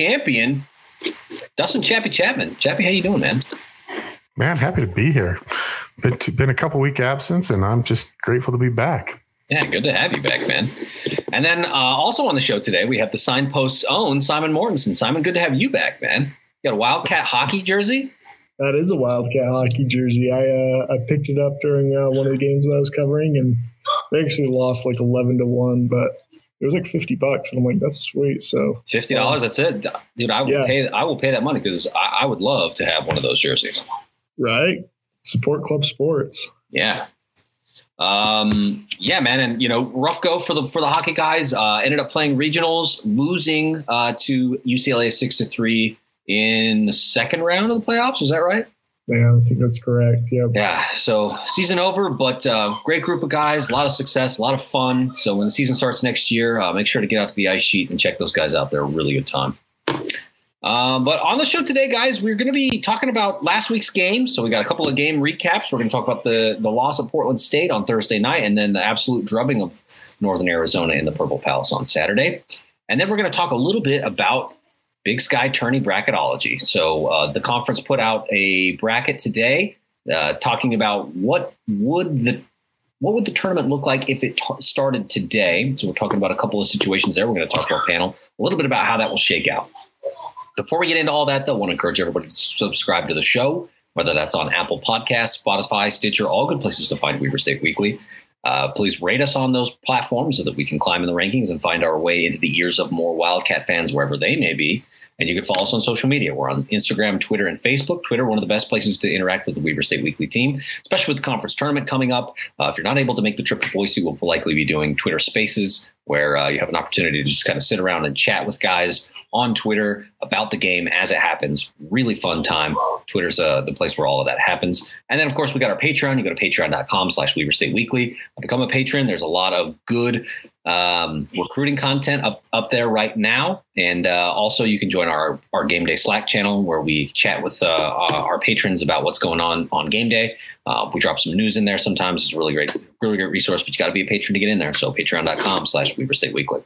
defending champion, Dustin Chappie Chapman. Chappie, how you doing, man? Man, happy to be here. Been to, been a couple week absence, and I'm just grateful to be back. Yeah, good to have you back, man. And then uh, also on the show today, we have the Signpost's own Simon Mortensen. Simon, good to have you back, man. You got a Wildcat hockey jersey? That is a Wildcat hockey jersey. I uh, I picked it up during uh, one of the games that I was covering, and they actually lost like eleven to one, but it was like fifty bucks, and I'm like, that's sweet. So fifty dollars, that's it, dude. I will yeah. pay. I will pay that money because I, I would love to have one of those jerseys. Right, support club sports. Yeah, um, yeah, man, and you know, rough go for the for the hockey guys. Uh, ended up playing regionals, losing uh, to UCLA six to three in the second round of the playoffs. Is that right? Yeah, I think that's correct. Yeah. Yeah. So season over, but uh, great group of guys, a lot of success, a lot of fun. So when the season starts next year, uh, make sure to get out to the ice sheet and check those guys out. They're a really good time. Um, but on the show today, guys, we're going to be talking about last week's game. So we got a couple of game recaps. We're going to talk about the the loss of Portland State on Thursday night, and then the absolute drubbing of Northern Arizona in the Purple Palace on Saturday. And then we're going to talk a little bit about Big Sky Tourney bracketology. So uh, the conference put out a bracket today, uh, talking about what would the what would the tournament look like if it t- started today. So we're talking about a couple of situations there. We're going to talk to our panel a little bit about how that will shake out. Before we get into all that, though, I want to encourage everybody to subscribe to the show, whether that's on Apple Podcasts, Spotify, Stitcher, all good places to find Weber State Weekly. Uh, please rate us on those platforms so that we can climb in the rankings and find our way into the ears of more Wildcat fans wherever they may be. And you can follow us on social media. We're on Instagram, Twitter, and Facebook. Twitter, one of the best places to interact with the Weber State Weekly team, especially with the conference tournament coming up. Uh, if you're not able to make the trip to Boise, we'll likely be doing Twitter Spaces, where uh, you have an opportunity to just kind of sit around and chat with guys on Twitter about the game as it happens. Really fun time. Twitter's uh, the place where all of that happens. And then, of course, we got our Patreon. You go to patreon.com slash Weber State Weekly. Become a patron. There's a lot of good um, recruiting content up, up there right now. And uh, also, you can join our, our game day Slack channel where we chat with uh, our patrons about what's going on on game day. Uh, we drop some news in there sometimes. It's a really great, really great resource, but you got to be a patron to get in there. So patreon.com slash Weber State Weekly.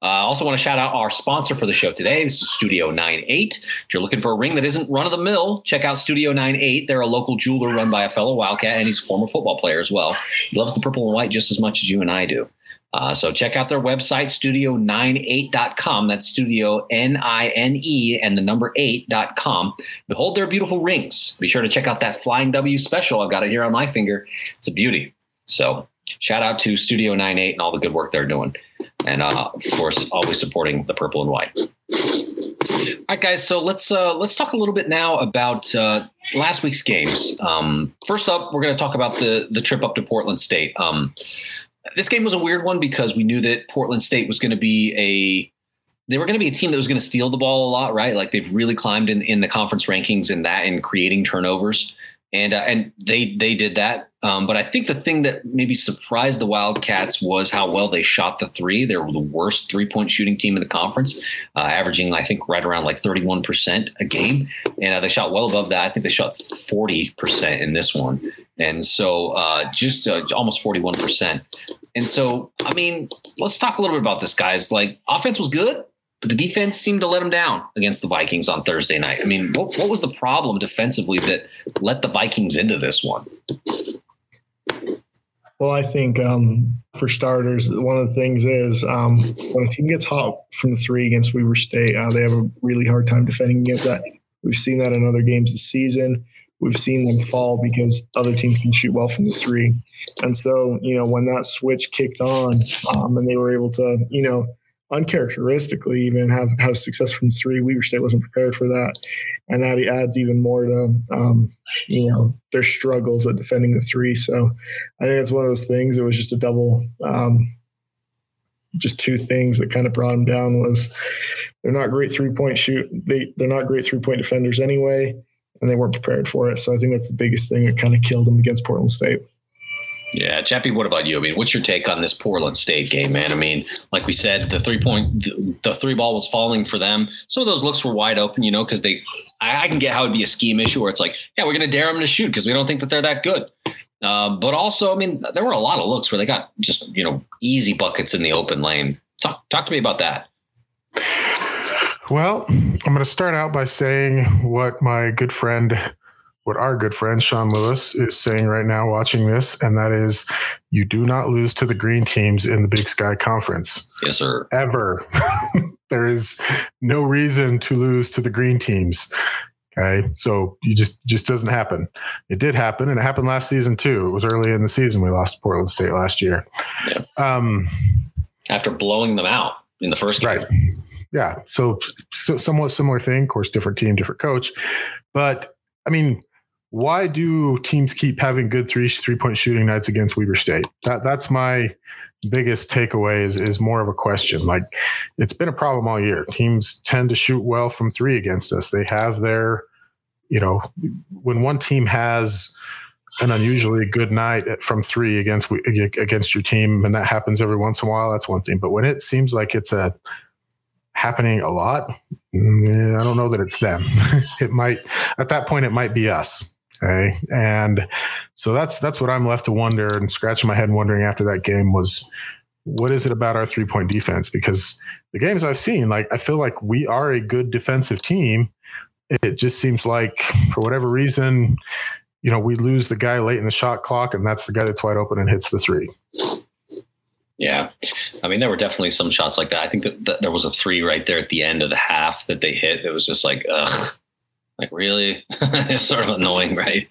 I uh, also want to shout out our sponsor for the show today. This is Studio 98. If you're looking for a ring that isn't run of the mill, check out Studio 98. They're a local jeweler run by a fellow Wildcat, and he's a former football player as well. He loves the purple and white just as much as you and I do. Uh, so check out their website, studio98.com. That's studio N I N E and the number 8.com. Behold their beautiful rings. Be sure to check out that Flying W special. I've got it here on my finger. It's a beauty. So shout out to Studio 98 and all the good work they're doing. And uh, of course, always supporting the purple and white. All right, guys. So let's uh, let's talk a little bit now about uh, last week's games. Um, first up, we're going to talk about the the trip up to Portland State. Um, this game was a weird one because we knew that Portland State was going to be a they were going to be a team that was going to steal the ball a lot, right? Like they've really climbed in, in the conference rankings in that and creating turnovers, and uh, and they they did that. Um, but I think the thing that maybe surprised the Wildcats was how well they shot the three. They were the worst three point shooting team in the conference, uh, averaging I think right around like thirty one percent a game, and uh, they shot well above that. I think they shot forty percent in this one and so uh, just uh, almost 41%. And so, I mean, let's talk a little bit about this, guys. Like, offense was good, but the defense seemed to let them down against the Vikings on Thursday night. I mean, what, what was the problem defensively that let the Vikings into this one? Well, I think um, for starters, one of the things is um, when a team gets hot from the three against Weber State, uh, they have a really hard time defending against that. We've seen that in other games this season we've seen them fall because other teams can shoot well from the three. And so, you know, when that switch kicked on um, and they were able to, you know, uncharacteristically even have have success from three, Weber State wasn't prepared for that, and that adds even more to um, you know their struggles at defending the three. So I think it's one of those things. It was just a double. Um, just two things that kind of brought them down was they're not great three point shoot. They they're not great three point defenders anyway and they weren't prepared for it. So I think that's the biggest thing that kind of killed them against Portland State. Yeah, Chappie, what about you? I mean, what's your take on this Portland State game, man? I mean, like we said, the three point, the three ball was falling for them. Some of those looks were wide open, you know, because they, I, I, can get how it'd be a scheme issue where it's like, yeah, we're going to dare them to shoot because we don't think that they're that good. Uh, but also, I mean, there were a lot of looks where they got just, you know, easy buckets in the open lane. Talk, talk to me about that. Well, I'm going to start out by saying what my good friend, what our good friend Sean Lewis is saying right now, watching this, and that is you do not lose to the green teams in the Big Sky Conference. Yes, sir. Ever. there is no reason to lose to the green teams. Okay. So you just just doesn't happen. It did happen, and it happened last season too. It was early in the season we lost to Portland State last year. Yeah. Um, After blowing them out in the first game. Right. Yeah. So, so somewhat similar thing. Of course, different team, different coach. But I mean, why do teams keep having good three three point shooting nights against Weber State? That that's my biggest takeaway is is more of a question. Like it's been a problem all year. Teams tend to shoot well from three against us. They have their, you know, when one team has an unusually good night from three against against your team, and that happens every once in a while. That's one thing. But when it seems like it's a happening a lot, mm, I don't know that it's them. it might at that point it might be us. Okay. And so that's that's what I'm left to wonder and scratching my head and wondering after that game was what is it about our three point defense? Because the games I've seen, like I feel like we are a good defensive team. It just seems like for whatever reason, you know, we lose the guy late in the shot clock, and that's the guy that's wide open and hits the three. Yeah. I mean, there were definitely some shots like that. I think that, that there was a three right there at the end of the half that they hit. It was just like, ugh, like really? It's sort of annoying right?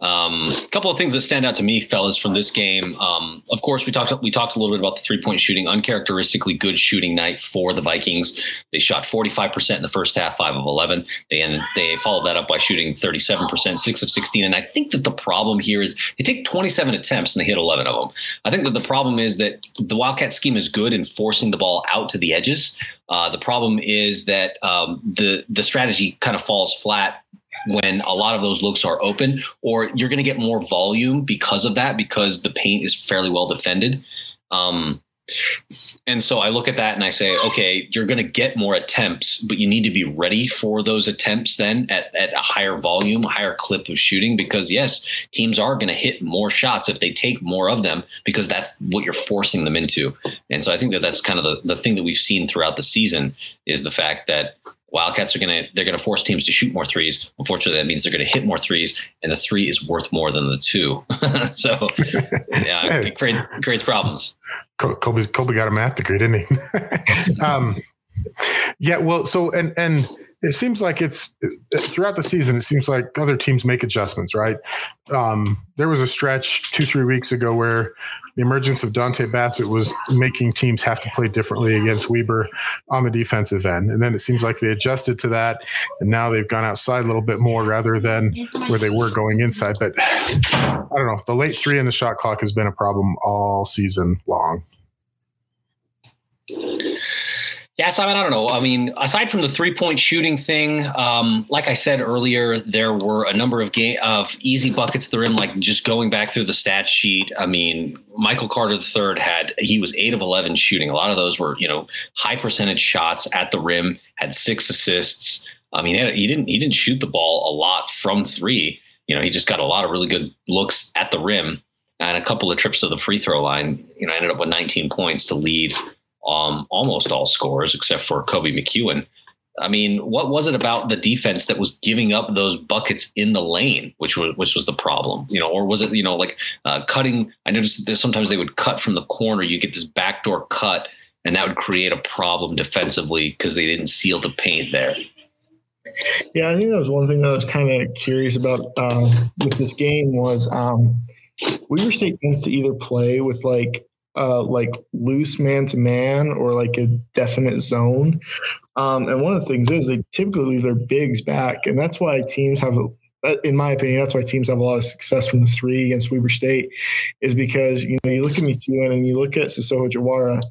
Um, a couple of things that stand out to me fellas from this game. Um, of course we talked we talked a little bit about the three point shooting. Uncharacteristically good shooting night for the vikings. They shot 45% in the first half 5 of 11 they and they followed that up by shooting 37% 6 of 16 and i think that the problem here is they take 27 attempts and they hit 11 of them. I think that the problem is that the wildcat scheme is good in forcing the ball out to the edges uh, the problem is that um, the the strategy kind of falls flat when a lot of those looks are open, or you're going to get more volume because of that because the paint is fairly well defended. Um, and so I look at that and I say, okay, you're going to get more attempts, but you need to be ready for those attempts then at, at a higher volume, higher clip of shooting, because yes, teams are going to hit more shots if they take more of them, because that's what you're forcing them into. And so I think that that's kind of the, the thing that we've seen throughout the season is the fact that Wildcats are going to they're going to force teams to shoot more threes. Unfortunately, that means they're going to hit more threes, and the three is worth more than the two. so, yeah, it create, creates problems. Colby Colby got a math degree, didn't he? um, yeah, well, so and and it seems like it's throughout the season. It seems like other teams make adjustments, right? Um, there was a stretch two three weeks ago where the emergence of Dontay Bassett was making teams have to play differently against Weber on the defensive end. And then it seems like they adjusted to that. And now they've gone outside a little bit more rather than where they were going inside. But I don't know. The late three in the shot clock has been a problem all season long. Yeah, Simon, I don't know. I mean, aside from the three point shooting thing, um, like I said earlier, there were a number of game of easy buckets to the rim. Like just going back through the stat sheet, I mean, Michael Carter III had he was eight of eleven shooting. A lot of those were you know high percentage shots at the rim. Had six assists. I mean, he didn't he didn't shoot the ball a lot from three. You know, he just got a lot of really good looks at the rim and a couple of trips to the free throw line. You know, ended up with 19 points to lead um, almost all scores except for Koby McEwen. I mean, what was it about the defense that was giving up those buckets in the lane, which was which was the problem, you know, or was it you know like uh, cutting? I noticed that sometimes they would cut from the corner. You get this backdoor cut, and that would create a problem defensively because they didn't seal the paint there. Yeah, I think that was one thing that I was kind of curious about uh, with this game was um, Weber State tends to either play with like uh, like loose man to man or like a definite zone. Um, and one of the things is they typically leave their bigs back, and that's why teams have, uh, in my opinion, that's why teams have a lot of success from the three against Weber State, is because you know you look at McEwen and you look at Sisoho Jawara,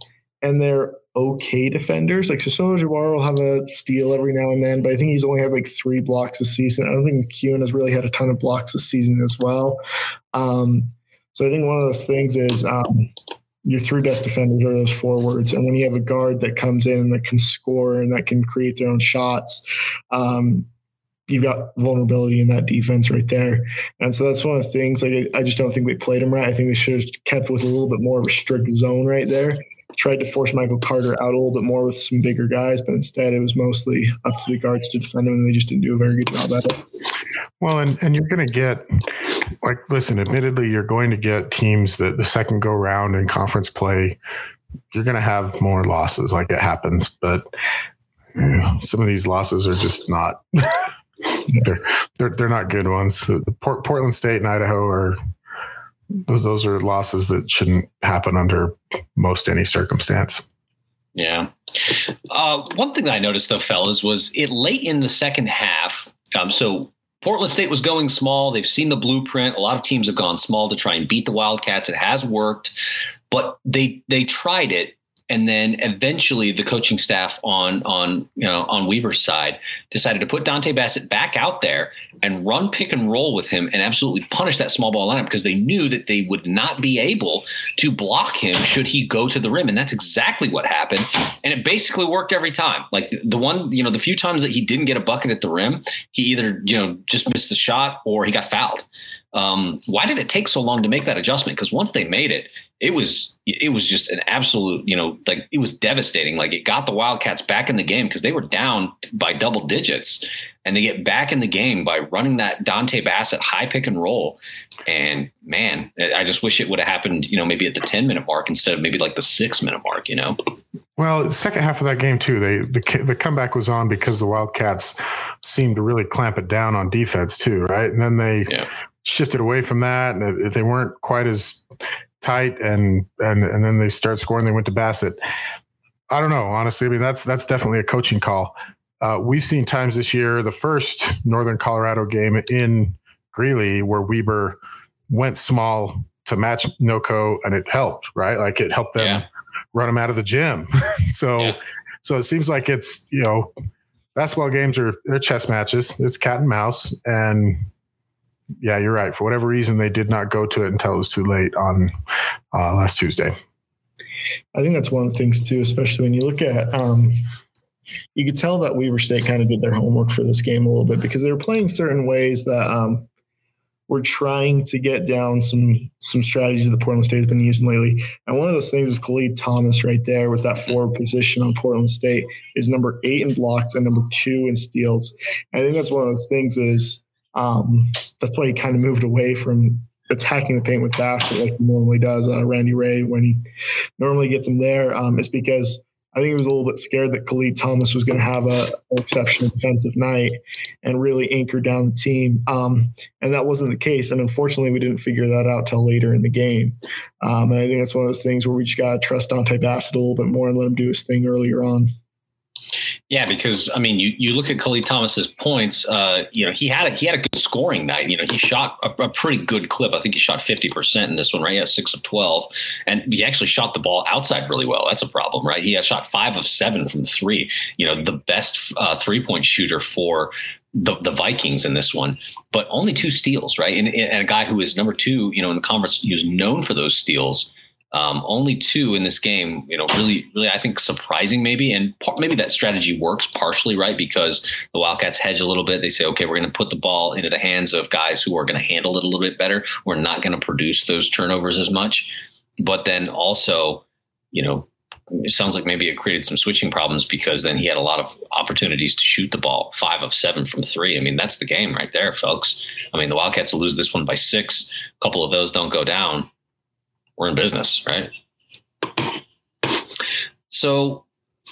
and they're okay defenders. Like Sisoho Jawara will have a steal every now and then, but I think he's only had like three blocks this season. I don't think McEwen has really had a ton of blocks this season as well. Um, so I think one of those things is um, your three best defenders are those forwards. And when you have a guard that comes in and that can score and that can create their own shots, um, you've got vulnerability in that defense right there. And so that's one of the things. Like I just don't think they played them right. I think they should have kept with a little bit more of a strict zone right there, tried to force Michael Carter out a little bit more with some bigger guys, but instead it was mostly up to the guards to defend him, and they just didn't do a very good job at it. Well, and, and you're going to get, like, listen, admittedly, you're going to get teams that the second go round in conference play, you're going to have more losses. Like it happens, but some of these losses are just not. they're, they're they're not good ones. Port, Portland State and Idaho are those those are losses that shouldn't happen under most any circumstance. Yeah. Uh, one thing that I noticed though, fellas, was it late in the second half. Um, so Portland State was going small. They've seen the blueprint. A lot of teams have gone small to try and beat the Wildcats. It has worked, but they they tried it and then eventually the coaching staff on on you know on Weber's side decided to put Dontay Bassett back out there and run pick and roll with him and absolutely punish that small ball lineup because they knew that they would not be able to block him should he go to the rim. And that's exactly what happened. And it basically worked every time. Like the one you know the few times that he didn't get a bucket at the rim he either you know just missed the shot or he got fouled. Um, why did it take so long to make that adjustment? Because once they made it, it was it was just an absolute, you know, like it was devastating. Like it got the Wildcats back in the game because they were down by double digits, and they get back in the game by running that Dontay Bassett high pick and roll. And man, I just wish it would have happened, you know, maybe at the ten minute mark instead of maybe like the six minute mark. You know. Well, the second half of that game too, they the the comeback was on because the Wildcats seemed to really clamp it down on defense too, right? And then they yeah shifted away from that, and they weren't quite as tight, and and and then they start scoring. They went to Bassett. I don't know, honestly. I mean, that's that's definitely a coaching call. Uh, we've seen times this year, the first Northern Colorado game in Greeley, where Weber went small to match NoCo, and it helped, right? Like it helped them yeah. run them out of the gym. so, yeah. so it seems like it's you know, basketball games are they're chess matches. It's cat and mouse, and yeah, you're right. For whatever reason, they did not go to it until it was too late on uh, last Tuesday. I think that's one of the things too, especially when you look at. Um, you could tell that Weber State kind of did their homework for this game a little bit because they were playing certain ways that um, were trying to get down some some strategies that Portland State has been using lately. And one of those things is Khalid Thomas right there with that forward position on Portland State is number eight in blocks and number two in steals. And I think that's one of those things is um, that's why he kind of moved away from attacking the paint with Bassett like he normally does. Uh, Randy Rahe, when he normally gets him there um, is because I think he was a little bit scared that Khalid Thomas was going to have a, an exceptional defensive night and really anchor down the team. Um, and that wasn't the case. And unfortunately, we didn't figure that out till later in the game. Um, and I think that's one of those things where we just got to trust Dontay Bassett a little bit more and let him do his thing earlier on. Yeah, because I mean, you, you look at Khalid Thomas's points. Uh, you know, he had a, he had a good scoring night. You know, he shot a, a pretty good clip. I think he shot fifty percent in this one, right? He had six of twelve, and he actually shot the ball outside really well. That's a problem, right? He had shot five of seven from three. You know, the best uh, three point shooter for the, the Vikings in this one, but only two steals, right? And, and a guy who is number two, you know, in the conference, he was known for those steals. Um, only two in this game, you know, really, really, I think surprising maybe. And par- maybe that strategy works partially, right? Because the Wildcats hedge a little bit. They say, okay, we're going to put the ball into the hands of guys who are going to handle it a little bit better. We're not going to produce those turnovers as much. But then also, you know, it sounds like maybe it created some switching problems because then he had a lot of opportunities to shoot the ball five of seven from three. I mean, that's the game right there, folks. I mean, the Wildcats will lose this one by six. A couple of those don't go down we're in business, right? So,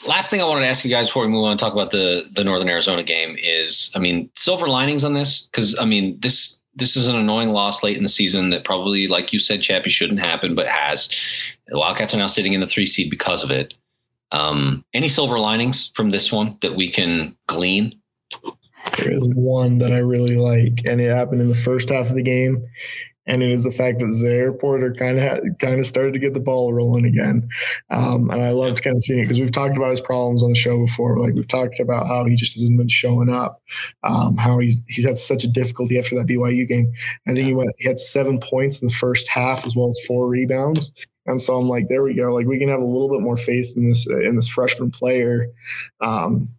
last thing I wanted to ask you guys before we move on to talk about the the Northern Arizona game is, I mean, silver linings on this because I mean this this is an annoying loss late in the season that probably, like you said, Chappie, shouldn't happen, but has. The Wildcats are now sitting in the three seed because of it. Um, any silver linings from this one that we can glean? There is one that I really like, and it happened in the first half of the game and it is the fact that Zahir Porter kind of kind of started to get the ball rolling again. Um, and I loved kind of seeing it because we've talked about his problems on the show before. Like we've talked about how he just hasn't been showing up, um, how he's he's had such a difficulty after that BYU game. I think he went he had seven points in the first half as well as four rebounds. And so I'm like, there we go. Like we can have a little bit more faith in this in this freshman player. Um,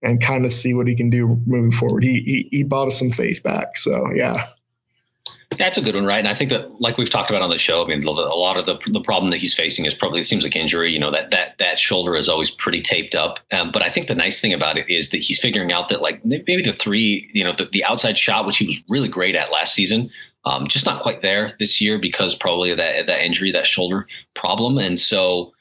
and kind of see what he can do moving forward. He, he, he bought us some faith back. So yeah, That's a good one, right? And I think that, like we've talked about on the show, I mean, a lot of the the problem that he's facing is probably it seems like injury. You know that that that shoulder is always pretty taped up. Um, but I think the nice thing about it is that he's figuring out that like maybe the three, you know, the, the outside shot, which he was really great at last season, um, just not quite there this year because probably that that injury, that shoulder problem, and so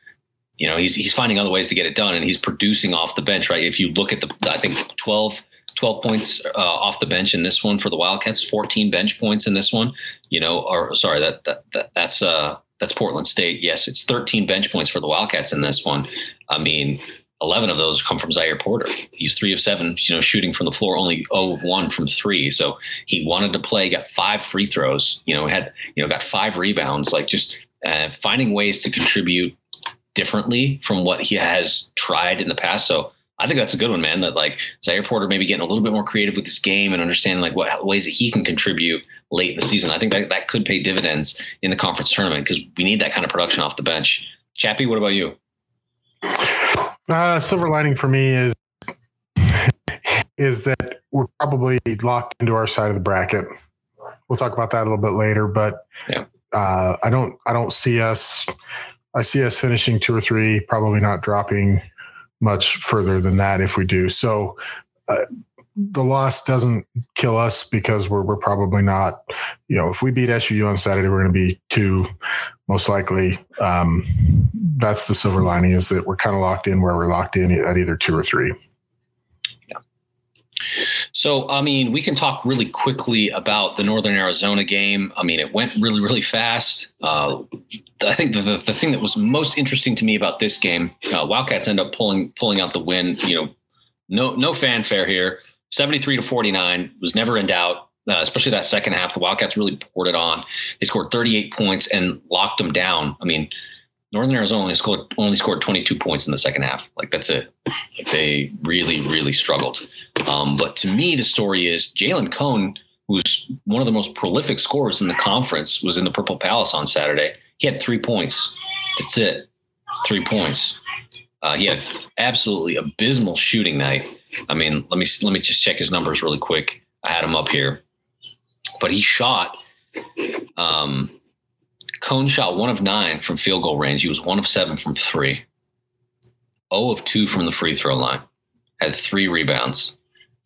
you know he's he's finding other ways to get it done, and he's producing off the bench, right? If you look at the, I think twelve 12 points uh, off the bench in this one for the Wildcats, 14 bench points in this one. You know, or sorry, that, that, that that's uh that's Portland State. Yes, it's 13 bench points for the Wildcats in this one. I mean, 11 of those come from Zahir Porter. He's three of seven, you know, shooting from the floor, only 0 of one from three. So he wanted to play, got five free throws, you know, had, you know, got five rebounds, like just uh, finding ways to contribute differently from what he has tried in the past. So I think that's a good one, man. That like Zahir Porter maybe getting a little bit more creative with this game and understanding like what ways that he can contribute late in the season. I think that that could pay dividends in the conference tournament because we need that kind of production off the bench. Chappie, what about you? Uh, silver lining for me is is that we're probably locked into our side of the bracket. We'll talk about that a little bit later, but yeah. uh, I don't I don't see us. I see us finishing two or three, probably not dropping much further than that if we do. So uh, the loss doesn't kill us because we're we're probably not. You know, if we beat SUU on Saturday, we're going to be two, most likely. Um, that's the silver lining is that we're kind of locked in where we're locked in at either two or three. So, I mean, we can talk really quickly about the Northern Arizona game. I mean, it went really, really fast. Uh, I think the, the, the, thing that was most interesting to me about this game, uh, Wildcats end up pulling pulling out the win. You know, no no fanfare here. Seventy three to forty nine was never in doubt. Uh, especially that second half, the Wildcats really poured it on. They scored 38 points and locked them down. I mean, Northern Arizona only scored only scored 22 points in the second half. Like that's it. They really, really struggled. Um, but to me, the story is Jalen Cone, who's one of the most prolific scorers in the conference, was in the Purple Palace on Saturday. He had three points. That's it. Three points. Uh, he had absolutely abysmal shooting night. I mean, let me let me just check his numbers really quick. I had him up here, but he shot um, Cone shot one of nine from field goal range. He was one of seven from three. 0 of two from the free throw line. Had three rebounds,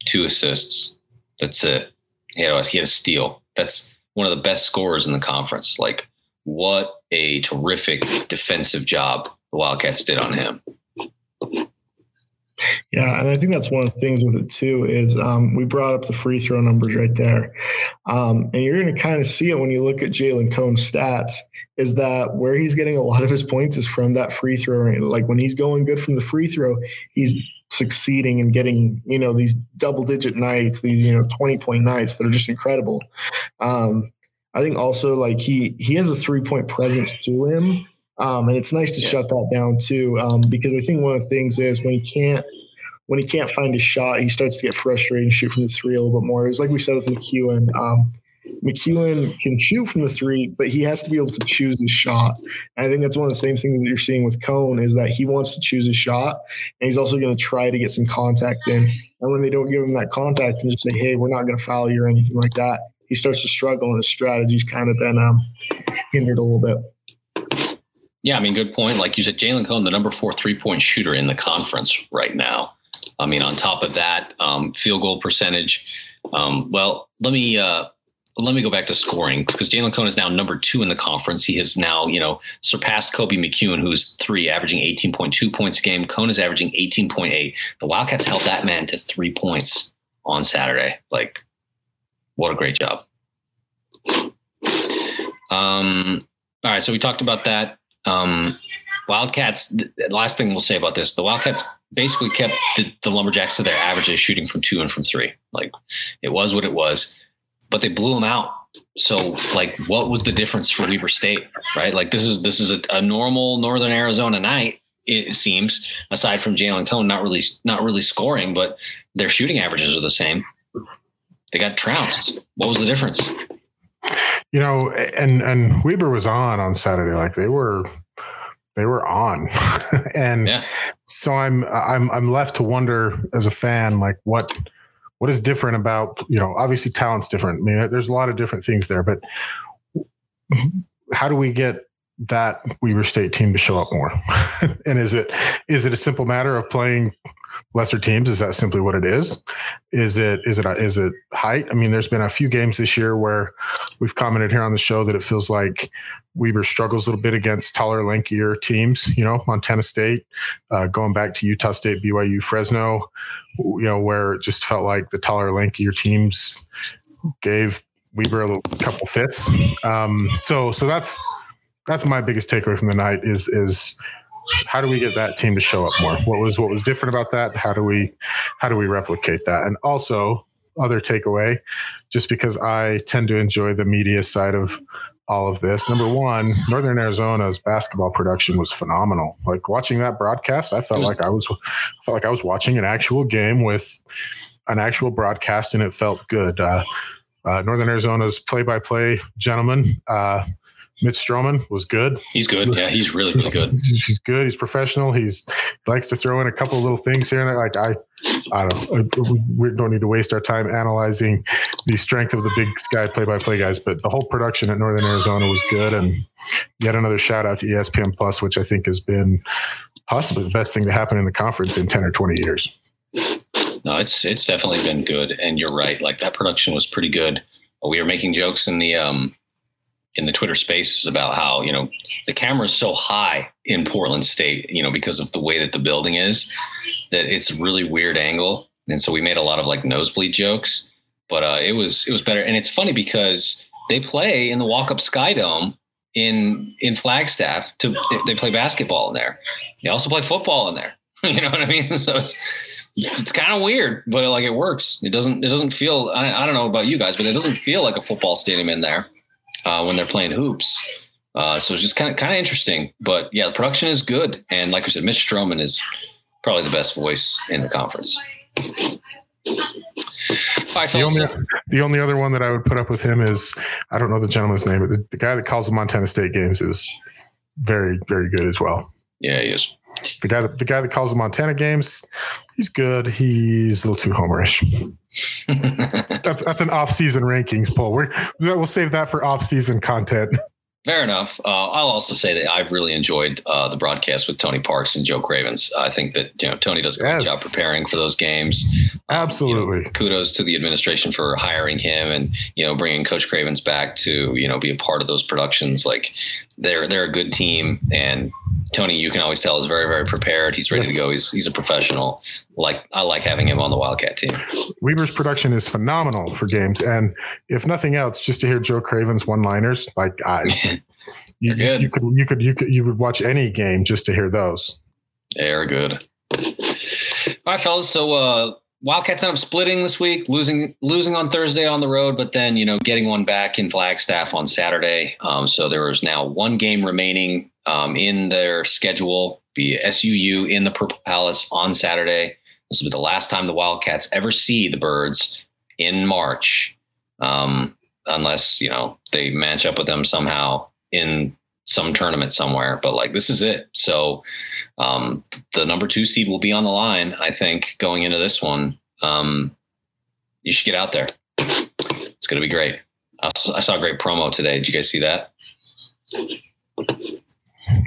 two assists. That's it. He had, a, he had a steal. That's one of the best scorers in the conference. Like, what a terrific defensive job the Wildcats did on him. Yeah, and I think that's one of the things with it too is um, we brought up the free throw numbers right there, um, and you're going to kind of see it when you look at Jalen Cone's stats. Is that where he's getting a lot of his points is from that free throw? Like when he's going good from the free throw, he's succeeding and getting you know these double digit nights, these you know twenty point nights that are just incredible. Um, I think also like he he has a three point presence to him um, and it's nice to yeah. shut that down too, um, because I think one of the things is when he can't when he can't find a shot, he starts to get frustrated and shoot from the three a little bit more. It was like we said with McEwen. Um, McEwen can shoot from the three, but he has to be able to choose his shot. And I think that's one of the same things that you're seeing with Cone is that he wants to choose his shot, and he's also going to try to get some contact in. And when they don't give him that contact and just say, "Hey, we're not going to foul you" or anything like that, he starts to struggle, and his strategy's kind of been um, hindered a little bit. Yeah, I mean, good point. Like you said, Jalen Cone, the number four three point shooter in the conference right now. I mean, on top of that, um, field goal percentage. Um, well, let me uh, let me go back to scoring because Jalen Cone is now number two in the conference. He has now, you know, surpassed Koby McEwen, who's three, averaging 18.2 points a game. Cone is averaging 18.8. The Wildcats held that man to three points on Saturday. Like, what a great job. Um, all right, so we talked about that. Um, Wildcats. The last thing we'll say about this: the Wildcats basically kept the, the Lumberjacks to their averages, shooting from two and from three. Like it was what it was, but they blew them out. So, like, what was the difference for Weber State? Right? Like this is this is a, a normal Northern Arizona night. It seems, aside from Jalen Cone, not really not really scoring, but their shooting averages are the same. They got trounced. What was the difference? You know, and and Weber was on on Saturday. Like they were, they were on, and yeah. so I'm I'm I'm left to wonder as a fan, like what what is different about you know obviously talent's different. I mean, there's a lot of different things there, but how do we get that Weber State team to show up more? and is it is it a simple matter of playing lesser teams? Is that simply what it is? Is it is it is it height? I mean, there's been a few games this year where we've commented here on the show that it feels like Weber struggles a little bit against taller, lankier teams. You know, Montana State, uh, going back to Utah State, BYU, Fresno. You know, where it just felt like the taller, lankier teams gave Weber a little, couple fits. Um, so so that's that's my biggest takeaway from the night is is how do we get that team to show up more? What was what was different about that? How do we how do we replicate that? And also other takeaway, just because I tend to enjoy the media side of all of this. Number one, Northern Arizona's basketball production was phenomenal. Like watching that broadcast, I felt like I was I felt like I was watching an actual game with an actual broadcast, and it felt good. Uh, uh, Northern Arizona's play-by-play gentleman, uh, Mitch Stroman was good. He's good. Yeah, he's really, really good. he's good. He's professional. He's he likes to throw in a couple of little things here and there. Like I, I don't. We don't need to waste our time analyzing the strength of the big sky play-by-play guys, but the whole production at Northern Arizona was good. And yet another shout out to ESPN Plus, which I think has been possibly the best thing to happen in the conference in ten or twenty years. No, it's it's definitely been good, and you're right. Like that production was pretty good. We were making jokes in the um, in the Twitter spaces about how you know the camera is so high in Portland State, you know, because of the way that the building is, that it's a really weird angle, and so we made a lot of like nosebleed jokes. But uh, it was it was better, and it's funny because they play in the Walkup Skydome in in Flagstaff. To they play basketball in there. They also play football in there. you know what I mean? So it's it's kind of weird, but like it works. It doesn't it doesn't feel. I, I don't know about you guys, but it doesn't feel like a football stadium in there uh, when they're playing hoops. Uh, so it's just kind of kind of interesting. But yeah, the production is good, and like I said, Mitch Stroman is probably the best voice in the conference. Right, the, only, the only other one that I would put up with him is I don't know the gentleman's name, but the, the guy that calls the Montana State games is very very good as well. Yeah, he is. The guy that the guy that calls the Montana games, he's good. He's a little too homerish. that's that's an off-season rankings poll. We're, we'll save that for off-season content. Fair enough. Uh, I'll also say that I've really enjoyed uh, the broadcast with Tony Parks and Joe Cravens. I think that you know Tony does a great yes. job preparing for those games. Absolutely. Um, you know, kudos to the administration for hiring him and you know bringing Coach Cravens back to you know be a part of those productions. Like they're they're a good team, and Tony, you can always tell, is very very prepared. He's ready yes. to go. He's he's a professional. Like I like having him on the Wildcat team. Weber's production is phenomenal for games, and if nothing else, just to hear Joe Craven's one-liners, like I, you, you, you, could you could you could you would watch any game just to hear those. They're good. All right, fellas. So uh, Wildcats end up splitting this week, losing losing on Thursday on the road, but then you know getting one back in Flagstaff on Saturday. Um, so there is now one game remaining um, in their schedule. Be SUU in the Purple Palace on Saturday. This will be the last time the Wildcats ever see the Birds in March, um, unless you know they match up with them somehow in some tournament somewhere. But like this is it. So um, the number two seed will be on the line. I think going into this one, um, you should get out there. It's going to be great. I saw a great promo today. Did you guys see that?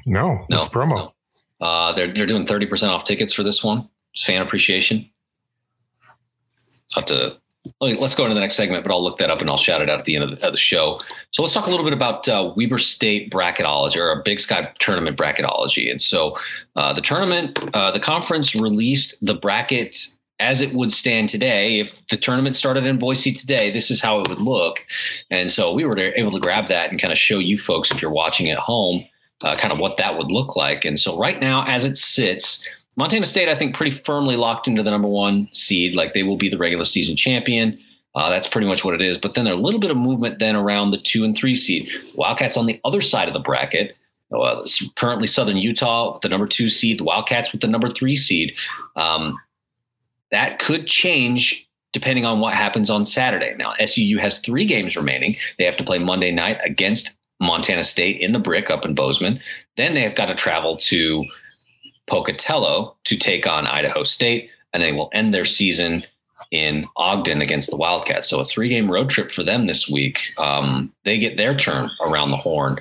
No, no promo. No. Uh, they're they're doing thirty percent off tickets for this one. It's fan appreciation. I'll have to let's go into the next segment, but I'll look that up and I'll shout it out at the end of the, of the show. So let's talk a little bit about uh, Weber State bracketology or a Big Sky tournament bracketology. And so uh, the tournament, uh, the conference released the bracket as it would stand today. If the tournament started in Boise today, this is how it would look. And so we were able to grab that and kind of show you folks, if you're watching at home, uh, kind of what that would look like. And so right now, as it sits, Montana State, I think, pretty firmly locked into the number one seed. Like they will be the regular season champion. Uh, that's pretty much what it is. But then there's a little bit of movement then around the two and three seed. Wildcats on the other side of the bracket. Uh, currently, Southern Utah with the number two seed, the Wildcats with the number three seed. Um, that could change depending on what happens on Saturday. Now, SUU has three games remaining. They have to play Monday night against Montana State in the brick up in Bozeman. Then they have got to travel to Pocatello to take on Idaho State, and they will end their season in Ogden against the Wildcats. So a three game road trip for them this week. Um, they get their turn around the horn.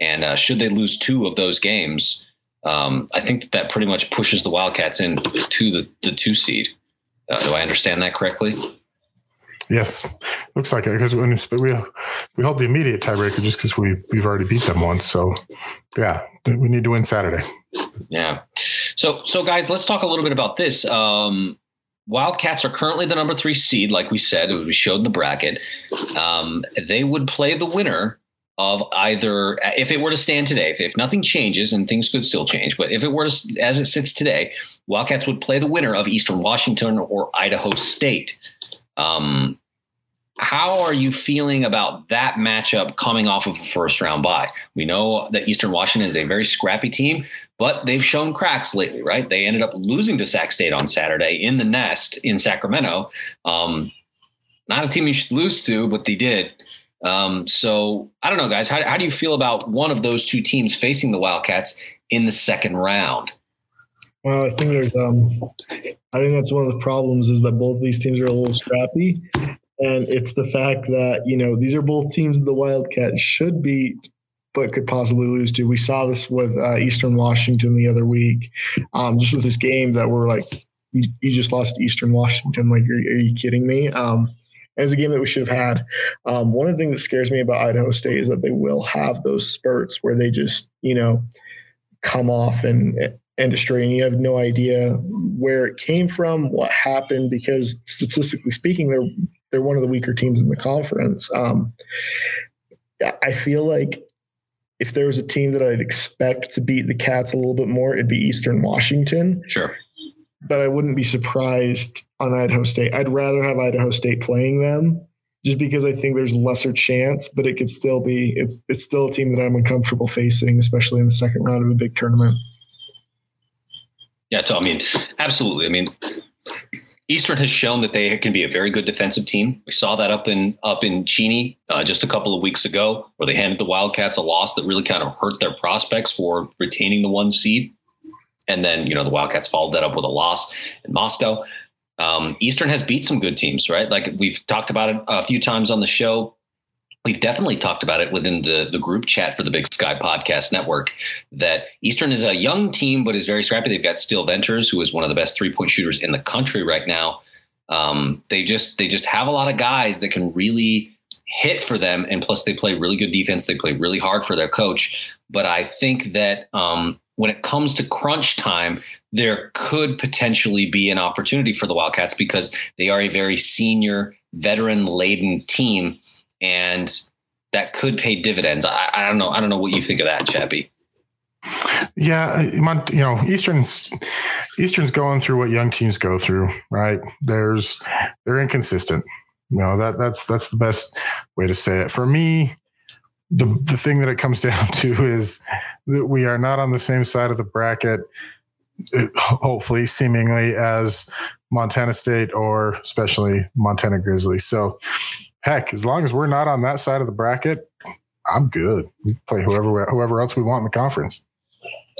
And uh, should they lose two of those games, um, I think that pretty much pushes the Wildcats in to the, the two seed. Uh, do I understand that correctly? Yes, looks like it because we we hold the immediate tiebreaker just because we we've already beat them once. So yeah, we need to win Saturday. Yeah. So so guys, let's talk a little bit about this. Um, Wildcats are currently the number three seed, like we said, we showed in the bracket. Um, they would play the winner of either if it were to stand today, if, if nothing changes and things could still change, but if it were to, as it sits today, Wildcats would play the winner of Eastern Washington or Idaho State. Um, how are you feeling about that matchup coming off of a first round bye? We know that Eastern Washington is a very scrappy team, but they've shown cracks lately, right? They ended up losing to Sac State on Saturday in the nest in Sacramento. Um, not a team you should lose to, but they did. Um, so I don't know, guys. How, how do you feel about one of those two teams facing the Wildcats in the second round? Well, I think there's um, I think that's one of the problems is that both these teams are a little scrappy, and it's the fact that you know these are both teams that the Wildcats should beat, but could possibly lose to. We saw this with uh, Eastern Washington the other week, um, just with this game that we're like, you, you just lost Eastern Washington. Like, are, are you kidding me? Um, it was a game that we should have had. Um, one of the things that scares me about Idaho State is that they will have those spurts where they just, you know, come off and and destroy, and you have no idea where it came from, what happened, because statistically speaking, they're they're one of the weaker teams in the conference. Um, I feel like if there was a team that I'd expect to beat the Cats a little bit more, it'd be Eastern Washington. Sure. But I wouldn't be surprised on Idaho State. I'd rather have Idaho State playing them just because I think there's lesser chance, but it could still be it's it's still a team that I'm uncomfortable facing, especially in the second round of a big tournament. Yeah, so, I mean, absolutely. I mean, Eastern has shown that they can be a very good defensive team. We saw that up in up in Cheney uh, just a couple of weeks ago, where they handed the Wildcats a loss that really kind of hurt their prospects for retaining the one seed. And then you know the Wildcats followed that up with a loss in Moscow. Um, Eastern has beat some good teams, right? Like we've talked about it a few times on the show. We've definitely talked about it within the, the group chat for the Big Sky Podcast Network that Eastern is a young team, but is very scrappy. They've got Steele Venters, who is one of the best three point shooters in the country right now. Um, they just they just have a lot of guys that can really hit for them, and plus they play really good defense. They play really hard for their coach. But I think that um, when it comes to crunch time, there could potentially be an opportunity for the Wildcats because they are a very senior, veteran laden team, and that could pay dividends. I, I, don't know. I don't know what you think of that, Chappie. Yeah, uh, you know, Eastern's Eastern's going through what young teams go through, right? There's they're inconsistent. You know that that's that's the best way to say it. For me, the the thing that it comes down to is that we are not on the same side of the bracket uh, hopefully seemingly as Montana State or especially Montana Grizzlies. So heck, as long as we're not on that side of the bracket, I'm good. We play whoever whoever else we want in the conference.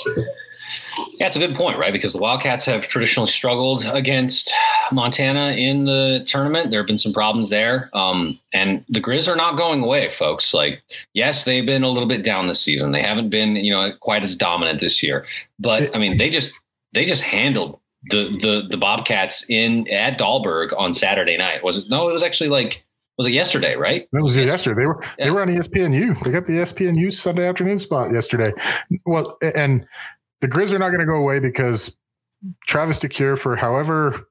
Yeah, it's a good point, right? Because the Wildcats have traditionally struggled against Montana in the tournament. There have been some problems there. Um, and the Grizz are not going away, folks. Like, yes, they've been a little bit down this season. They haven't been, you know, quite as dominant this year. But I mean, they just they just handled the the the Bobcats in at Dahlberg on Saturday night. Was it no, it was actually like was it yesterday, right? It was yesterday. They were yeah. they were on ESPNU. They got the ESPNU Sunday afternoon spot yesterday. Well, and the Grizz are not going to go away because Travis DeCuire, for however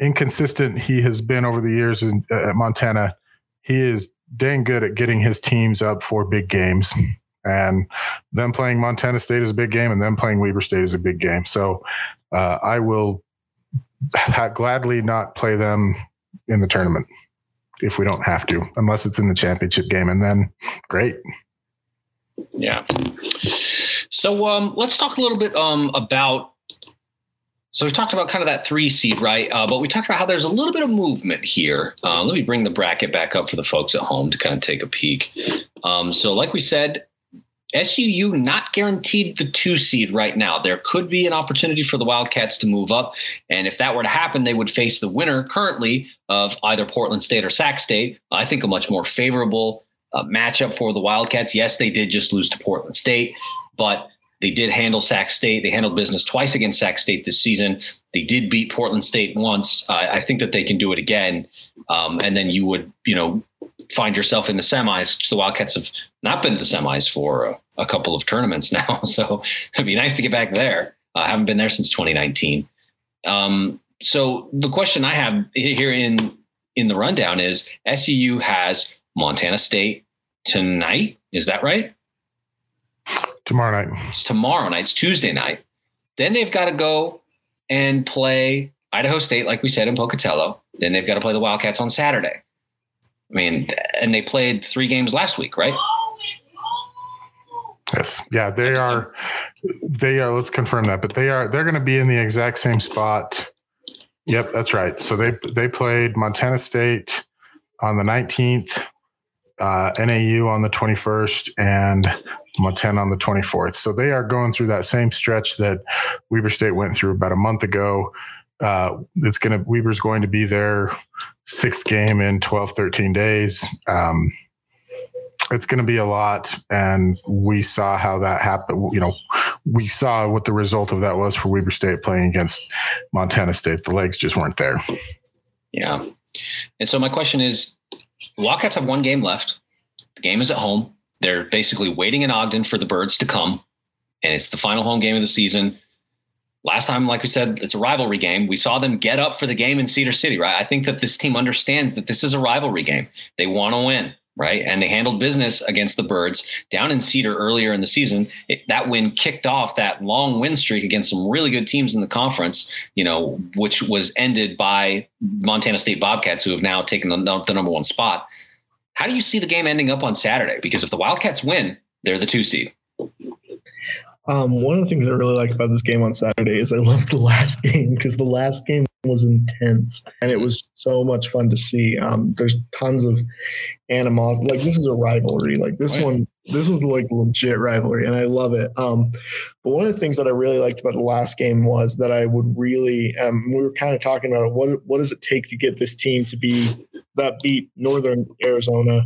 inconsistent he has been over the years in, uh, at Montana, he is dang good at getting his teams up for big games. And them playing Montana State is a big game, and them playing Weber State is a big game. So uh, I will gladly not play them in the tournament if we don't have to, unless it's in the championship game, and then great. Yeah. So um, let's talk a little bit um, about. So we talked about kind of that three seed, right? Uh, but we talked about how there's a little bit of movement here. Uh, let me bring the bracket back up for the folks at home to kind of take a peek. Um, so, like we said, SUU not guaranteed the two seed right now. There could be an opportunity for the Wildcats to move up. And if that were to happen, they would face the winner currently of either Portland State or Sac State. I think a much more favorable uh, matchup for the Wildcats. Yes, they did just lose to Portland State, but they did handle Sac State. They handled business twice against Sac State this season. They did beat Portland State once. Uh, I think that they can do it again. Um, and then you would, you know, find yourself in the semis. The Wildcats have not been to the semis for a, a couple of tournaments now, so it'd be nice to get back there. I uh, haven't been there since 2019. Um, so the question I have here in in the rundown is: SUU has Montana State tonight. Is that right? Tomorrow night. It's tomorrow night. It's Tuesday night. Then they've got to go and play Idaho State, like we said in Pocatello. Then they've got to play the Wildcats on Saturday. I mean, and they played three games last week, right? Yes. Yeah, they are. They are. Let's confirm that, but they are. They're going to be in the exact same spot. Yep, that's right. So they they played Montana State on the nineteenth, uh, NAU on the twenty first, and Montana on the 24th. So they are going through that same stretch that Weber State went through about a month ago. Uh, it's going to, Weber's going to be their sixth game in 12, 13 days. Um, it's going to be a lot. And we saw how that happened. You know, we saw what the result of that was for Weber State playing against Montana State. The legs just weren't there. Yeah. And so my question is Wildcats have one game left. The game is at home. They're basically waiting in Ogden for the birds to come, and it's the final home game of the season. Last time, like we said, it's a rivalry game. We saw them get up for the game in Cedar City, right? I think that this team understands that this is a rivalry game. They want to win, right? And they handled business against the Birds down in Cedar earlier in the season. It, that win kicked off that long win streak against some really good teams in the conference, you know, which was ended by Montana State Bobcats, who have now taken the, the number one spot. How do you see the game ending up on Saturday? Because if the Wildcats win, they're the two seed. Um, one of the things I really liked about this game on Saturday is I loved the last game because the last game was intense and it was so much fun to see. Um, there's tons of animosity. Like this is a rivalry. Like this right. one, this was like legit rivalry, and I love it. Um, but one of the things that I really liked about the last game was that I would really. Um, we were kind of talking about what what does it take to get this team to be that beat Northern Arizona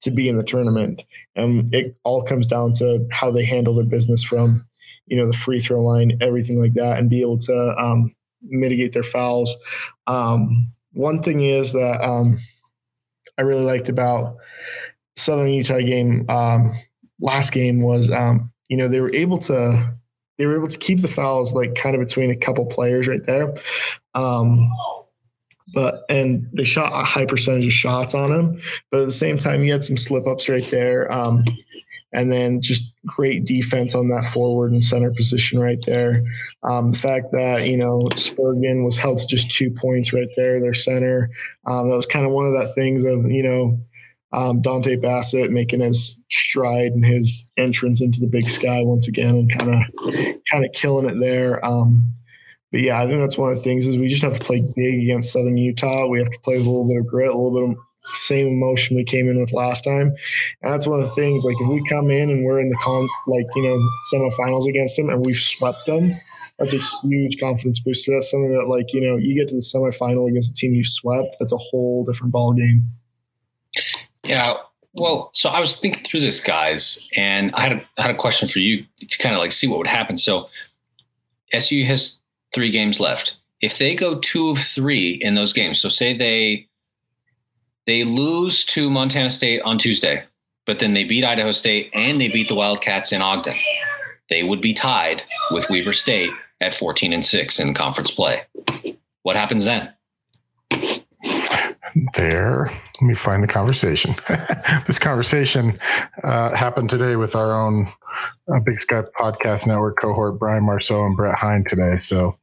to be in the tournament. And it all comes down to how they handle their business from, you know, the free throw line, everything like that, and be able to um, mitigate their fouls. Um, one thing is that um, I really liked about Southern Utah game um, last game was, um, you know, they were able to they were able to keep the fouls like kind of between a couple players right there. Um, but and they shot a high percentage of shots on him. But at the same time, he had some slip ups right there. Um, and then just great defense on that forward and center position right there. Um, the fact that you know Spurgeon was held to just two points right there, their center. Um, that was kind of one of that things of you know um, Dontay Bassett making his stride and his entrance into the Big Sky once again, and kind of kind of killing it there. Um, but yeah, I think that's one of the things is we just have to play big against Southern Utah. We have to play with a little bit of grit, a little bit of same emotion we came in with last time. And that's one of the things. Like if we come in and we're in the con like you know semifinals against them and we've swept them, that's a huge confidence booster. That's something that like you know you get to the semifinal against a team you swept. That's a whole different ball game. Yeah. Well, so I was thinking through this, guys, and I had a, had a question for you to kind of like see what would happen. So SU has three games left. If they go two of three in those games, so say they they lose to Montana State on Tuesday, but then they beat Idaho State and they beat the Wildcats in Ogden, they would be tied with Weber State at 14 and 6 in conference play. What happens then? There, let me find the conversation. this conversation uh, happened today with our own uh, Big Sky Podcast Network cohort, Brian Marceau and Brett Hein today. So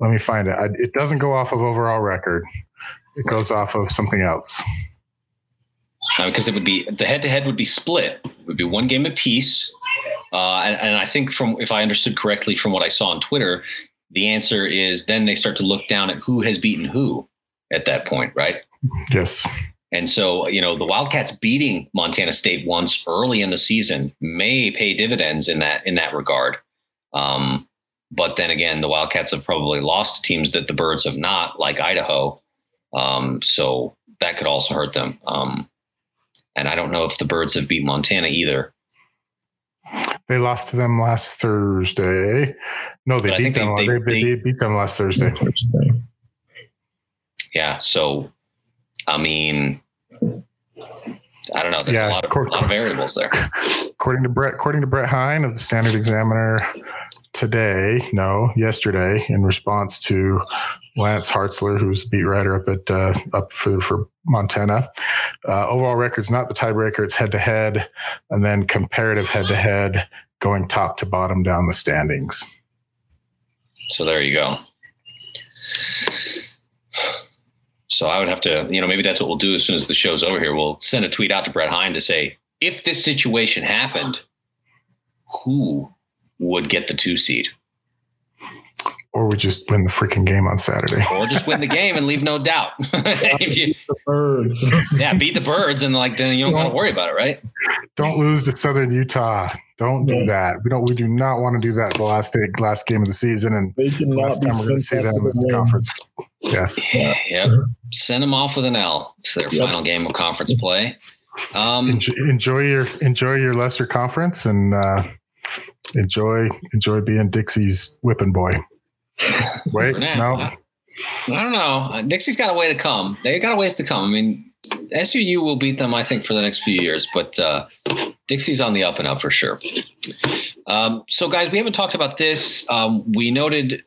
let me find it. I, it doesn't go off of overall record. It goes off of something else. Because uh, it would be the head-to-head would be split. It would be one game apiece. Uh, and, and I think from if I understood correctly from what I saw on Twitter, the answer is then they start to look down at who has beaten who at that point, right? Yes. And so, you know, the Wildcats beating Montana State once early in the season may pay dividends in that in that regard. Um, but then again, the Wildcats have probably lost teams that the Birds have not, like Idaho. Um, so that could also hurt them. Um, and I don't know if the Birds have beat Montana either. They lost to them last Thursday. No, they beat them. They, they, they, they, beat them last Thursday. Thursday. Yeah. So, I mean, I don't know. There's yeah, a lot of, a lot of variables there. According to Brett, according to Brett Hein of the Standard Examiner, today, no, yesterday, in response to Lance Hartzler, who's the beat writer up at uh, up for for Montana. Uh, overall record's not the tiebreaker; it's head to head, and then comparative head to head, going top to bottom down the standings. So there you go. So I would have to, you know, maybe that's what we'll do as soon as the show's over here. We'll send a tweet out to Brett Hein to say, if this situation happened, who would get the two seed. Or we just win the freaking game on Saturday. or just win the game and leave no doubt. if you, the birds. yeah, beat the birds and like then you don't, don't got to worry about it, right? Don't lose to Southern Utah. Don't do that. We don't. We do not want to do that. The last day, last game of the season, and they cannot last time we're going to see them in the conference. Yes. Yeah. Yep. Send them off with an L. It's their yep. final game of conference play. Um, enjoy, enjoy, your enjoy your lesser conference and uh, enjoy enjoy being Dixie's whipping boy. Wait, no. I, I don't know. Dixie's got a way to come. They got a ways to come. I mean, SUU will beat them, I think, for the next few years, but uh, Dixie's on the up and up for sure. Um, so, guys, we haven't talked about this. Um, we noted,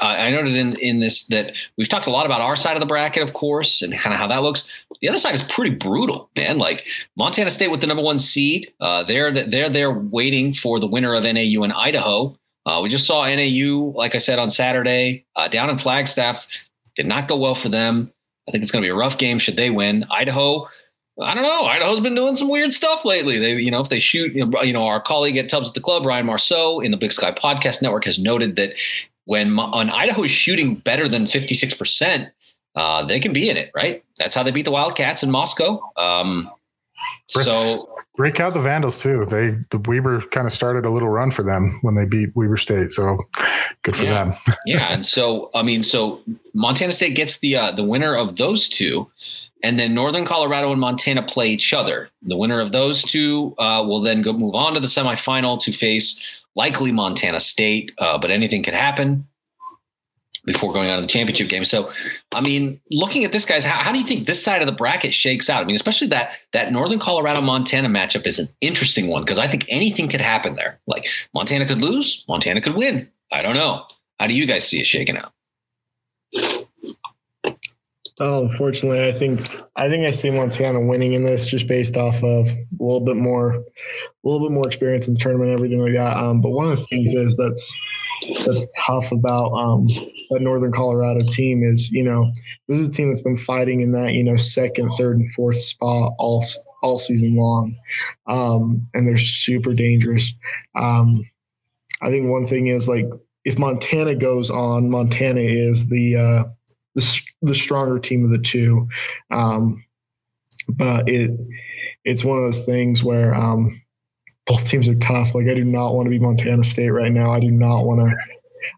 I noted in in this that we've talked a lot about our side of the bracket, of course, and kind of how that looks. The other side is pretty brutal, man. Like Montana State with the number one seed, uh, they're they're there waiting for the winner of NAU and Idaho. Uh, we just saw NAU, like I said on Saturday, uh, down in Flagstaff. Did not go well for them. I think it's going to be a rough game should they win. Idaho, I don't know. Idaho's been doing some weird stuff lately. They, you know, if they shoot, you know, you know our colleague at Tubbs at the Club, Ryan Marceau, in the Big Sky Podcast Network, has noted that when on Idaho is shooting better than fifty six percent, uh, they can be in it, right? That's how they beat the Wildcats in Moscow. Um, so break out the Vandals too. They the Weber kind of started a little run for them when they beat Weber State. So good for yeah. them. yeah, and so I mean, so Montana State gets the uh, the winner of those two, and then Northern Colorado and Montana play each other. The winner of those two uh, will then go move on to the semifinal to face likely Montana State, uh, but anything could happen before going on to the championship game. So, I mean, looking at this, guys, how, how, do you think this side of the bracket shakes out? I mean, especially that that Northern Colorado Montana matchup is an interesting one because I think anything could happen there. Like Montana could lose, Montana could win. I don't know. How do you guys see it shaking out? Oh, unfortunately, I think I think I see Montana winning in this just based off of a little bit more, a little bit more experience in the tournament, and everything like that. Um, but one of the things is that's that's tough about um, that Northern Colorado team is, you know, this is a team that's been fighting in that, you know, second, third, and fourth spot all all season long, um, and they're super dangerous. Um, I think one thing is like if Montana goes on, Montana is the uh, the, the stronger team of the two, um, but it it's one of those things where um, both teams are tough. Like I do not want to be Montana State right now. I do not want to.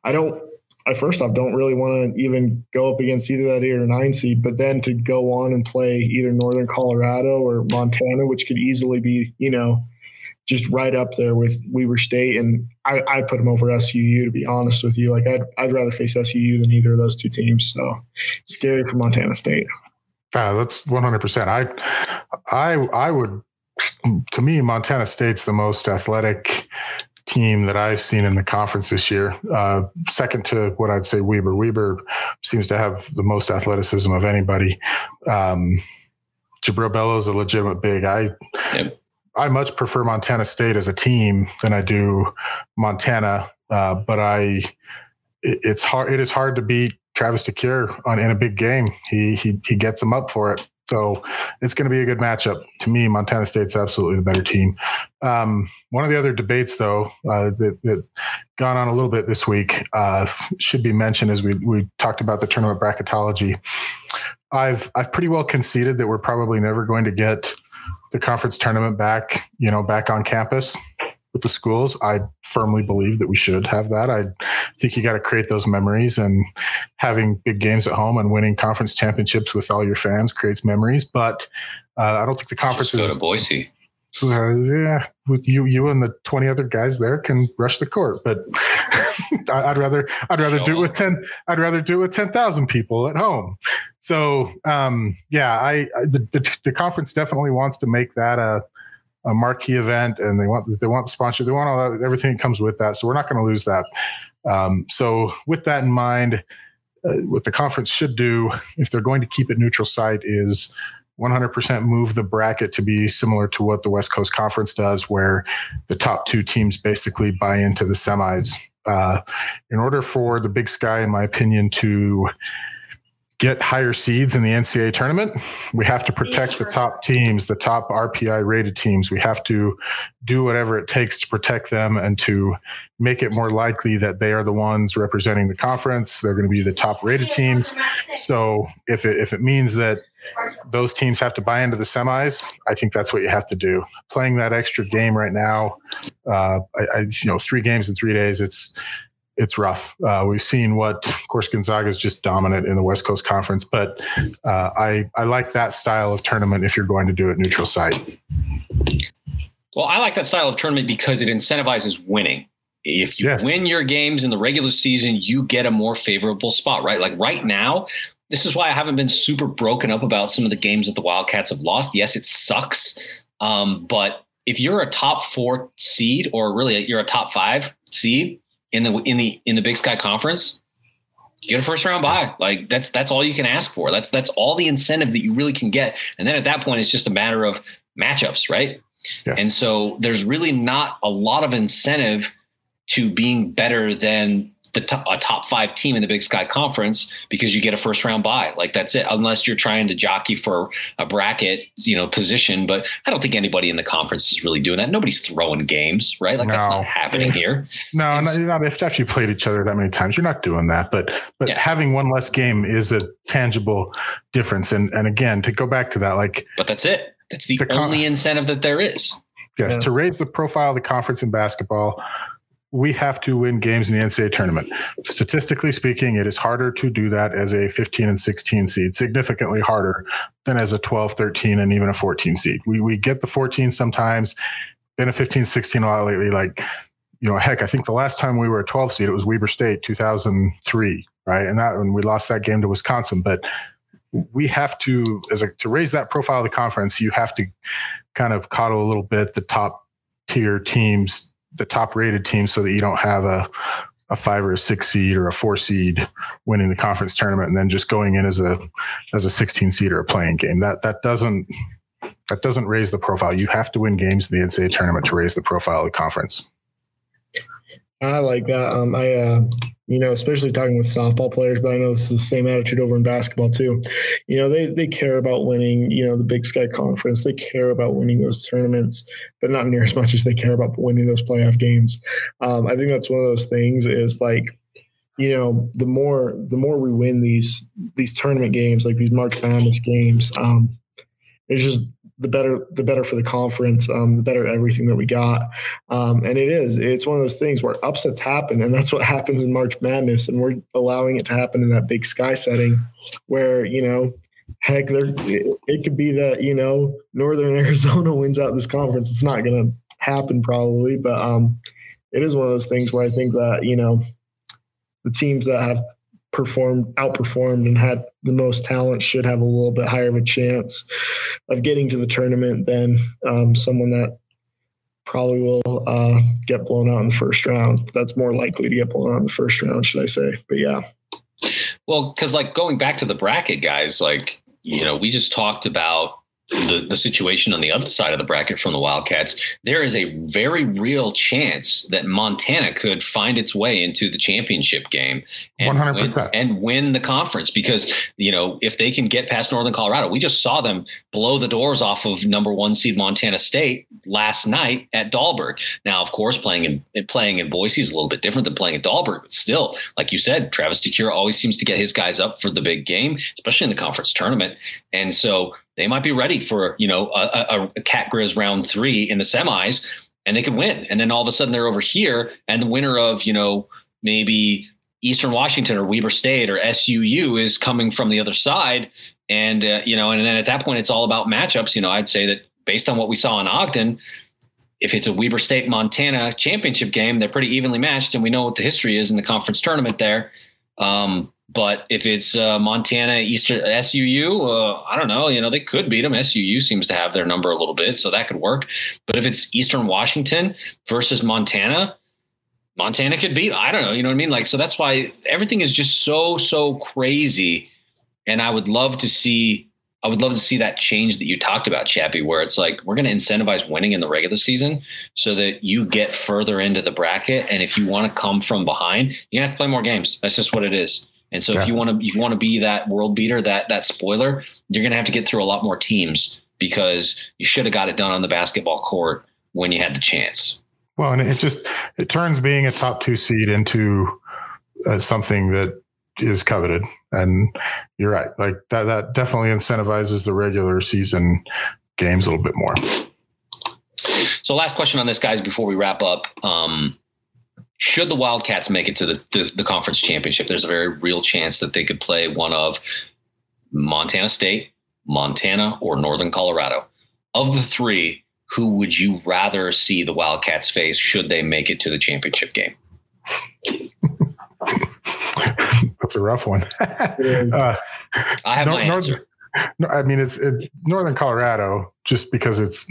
I don't. I first off don't really want to even go up against either that eight or nine seed, but then to go on and play either Northern Colorado or Montana, which could easily be, you know, just right up there with Weber State, and I, I put them over SUU to be honest with you. Like I'd I'd rather face SUU than either of those two teams. So scary for Montana State. Uh, that's one hundred percent. I I I would to me, Montana State's the most athletic team that I've seen in the conference this year. Uh, second to what I'd say Weber. Weber seems to have the most athleticism of anybody. Um, Jubrile Belo is a legitimate big. I yep. I much prefer Montana State as a team than I do Montana, uh, but I it, it's hard. It is hard to beat Travis DeCuire on in a big game. He he he gets them up for it. So it's going to be a good matchup. To me, Montana State's absolutely the better team. Um, one of the other debates, though, uh, that, that gone on a little bit this week uh, should be mentioned as we we talked about the tournament bracketology. I've I've pretty well conceded that we're probably never going to get the conference tournament back, you know, back on campus with the schools. I firmly believe that we should have that. I think you got to create those memories and having big games at home and winning conference championships with all your fans creates memories. But uh, I don't think the conference Just go is to Boise. uh, yeah, with you, you and the twenty other guys there can rush the court, but I'd rather, I'd rather do it with ten, I'd rather do it with ten thousand people at home. So, um, yeah, I, I the, the the conference definitely wants to make that a a marquee event, and they want they want the sponsor, they want all that, everything that comes with that. So we're not going to lose that. Um, so with that in mind, uh, what the conference should do, if they're going to keep it neutral site, is 100% move the bracket to be similar to what the West Coast Conference does, where the top two teams basically buy into the semis. Uh, in order for the Big Sky, in my opinion, to get higher seeds in the NCAA tournament, we have to protect the top teams, the top RPI rated teams. We have to do whatever it takes to protect them and to make it more likely that they are the ones representing the conference. They're going to be the top rated teams. So if it, if it means that those teams have to buy into the semis, I think that's what you have to do. Playing that extra game right now, uh, I, I, you know, three games in three days, it's it's rough. Uh, we've seen what, of course, Gonzaga is just dominant in the West Coast Conference, but uh, I I like that style of tournament if you're going to do it neutral site. Well, I like that style of tournament because it incentivizes winning. If you Yes. win your games in the regular season, you get a more favorable spot, right? Like right now, this is why I haven't been super broken up about some of the games that the Wildcats have lost. Yes, it sucks. Um, but if you're a top four seed, or really you're a top five seed in the in the in the Big Sky Conference, you get a first round bye. Like that's that's all you can ask for. That's that's all the incentive that you really can get. And then at that point, it's just a matter of matchups, right? Yes. And so there's really not a lot of incentive to being better than the to- a top five team in the Big Sky Conference because you get a first round bye. Like that's it, unless you're trying to jockey for a bracket, you know, position. But I don't think anybody in the conference is really doing that. Nobody's throwing games, right? Like that's not happening here. No, It's- not, not if after you played each other that many times, you're not doing that. But but Yeah. having one less game is a tangible difference. And and again, to go back to that, like But that's it. That's the, The con- only incentive that there is. yes, Yeah. to raise the profile of the conference in basketball, we have to win games in the NCAA tournament. Statistically speaking, it is harder to do that as a 15 and 16 seed, significantly harder than as a 12, 13, and even a 14 seed. We we get the 14 sometimes, been a 15, 16 a lot lately. Like, you know, heck, I think the last time we were a 12 seed, it was Weber State 2003, right? And that when we lost that game to Wisconsin. But we have to, as a to raise that profile of the conference, you have to kind of coddle a little bit the top tier teams, the top rated teams, so that you don't have a a five or a six seed or a four seed winning the conference tournament and then just going in as a as a 16 seed or a playing game. That that doesn't that doesn't raise the profile. You have to win games in the NCAA tournament to raise the profile of the conference. I like that. Um, I, uh, you know, especially talking with softball players, but I know this is the same attitude over in basketball too. You know, they they care about winning. You know, the Big Sky Conference. They care about winning those tournaments, but not near as much as they care about winning those playoff games. Um, I think that's one of those things. Is like, you know, the more the more we win these these tournament games, like these March Madness games, um, it's just the better the better for the conference, um, the better everything that we got. Um, and it is it's one of those things where upsets happen, and that's what happens in March Madness, and we're allowing it to happen in that big sky setting, where you know. Heck, there it, it could be that you know Northern Arizona wins out this conference. It's not going to happen probably, but um, it is one of those things where I think that you know the teams that have performed, outperformed, and had the most talent should have a little bit higher of a chance of getting to the tournament than um, someone that probably will uh, get blown out in the first round. That's more likely to get blown out in the first round, should I say? But yeah, Well, because like going back to the bracket, guys, like you know, we just talked about the, the situation on the other side of the bracket from the Wildcats, there is a very real chance that Montana could find its way into the championship game and, 100%. Win, and win the conference because, you know, if they can get past Northern Colorado, we just saw them blow the doors off of number one seed Montana State last night at Dahlberg. Now, of course, playing in playing in Boise is a little bit different than playing at Dahlberg, but still, like you said, Travis DeCuire always seems to get his guys up for the big game, especially in the conference tournament. And so they might be ready for you know a, a, cat grizz round three in the semis and they could win. And then all of a sudden they're over here and the winner of you know maybe eastern washington or weber state or suu is coming from the other side. And uh, you know and then at that point it's all about matchups. You know i'd say that based on what we saw in ogden if it's a weber state montana championship game they're pretty evenly matched and we know what the history is in the conference tournament there. Um, but if it's uh, Montana Eastern SUU, uh, I don't know. You know, they could beat them. SUU seems to have their number a little bit, so that could work. But if it's Eastern Washington versus Montana, Montana could beat. I don't know. You know what I mean? Like, so that's why everything is just so so crazy. And I would love to see. I would love to see that change that you talked about, Chappie, where it's like we're going to incentivize winning in the regular season so that you get further into the bracket. And if you want to come from behind, you have to play more games. That's just what it is. And so yeah. if you want to you want to be that world beater, that that spoiler, you're going to have to get through a lot more teams because you should have got it done on the basketball court when you had the chance. Well, and it just it turns being a top 2 seed into uh, something that is coveted and you're right. Like that that definitely incentivizes the regular season games a little bit more. So last question on this guys before we wrap up. Um, should the Wildcats make it to the, the, the, conference championship, there's a very real chance that they could play one of Montana State, Montana, or Northern Colorado. Of the three, who would you rather see the Wildcats face should they make it to the championship game? That's a rough one. uh, I have my answer. no, I mean, it's it, Northern Colorado just because it's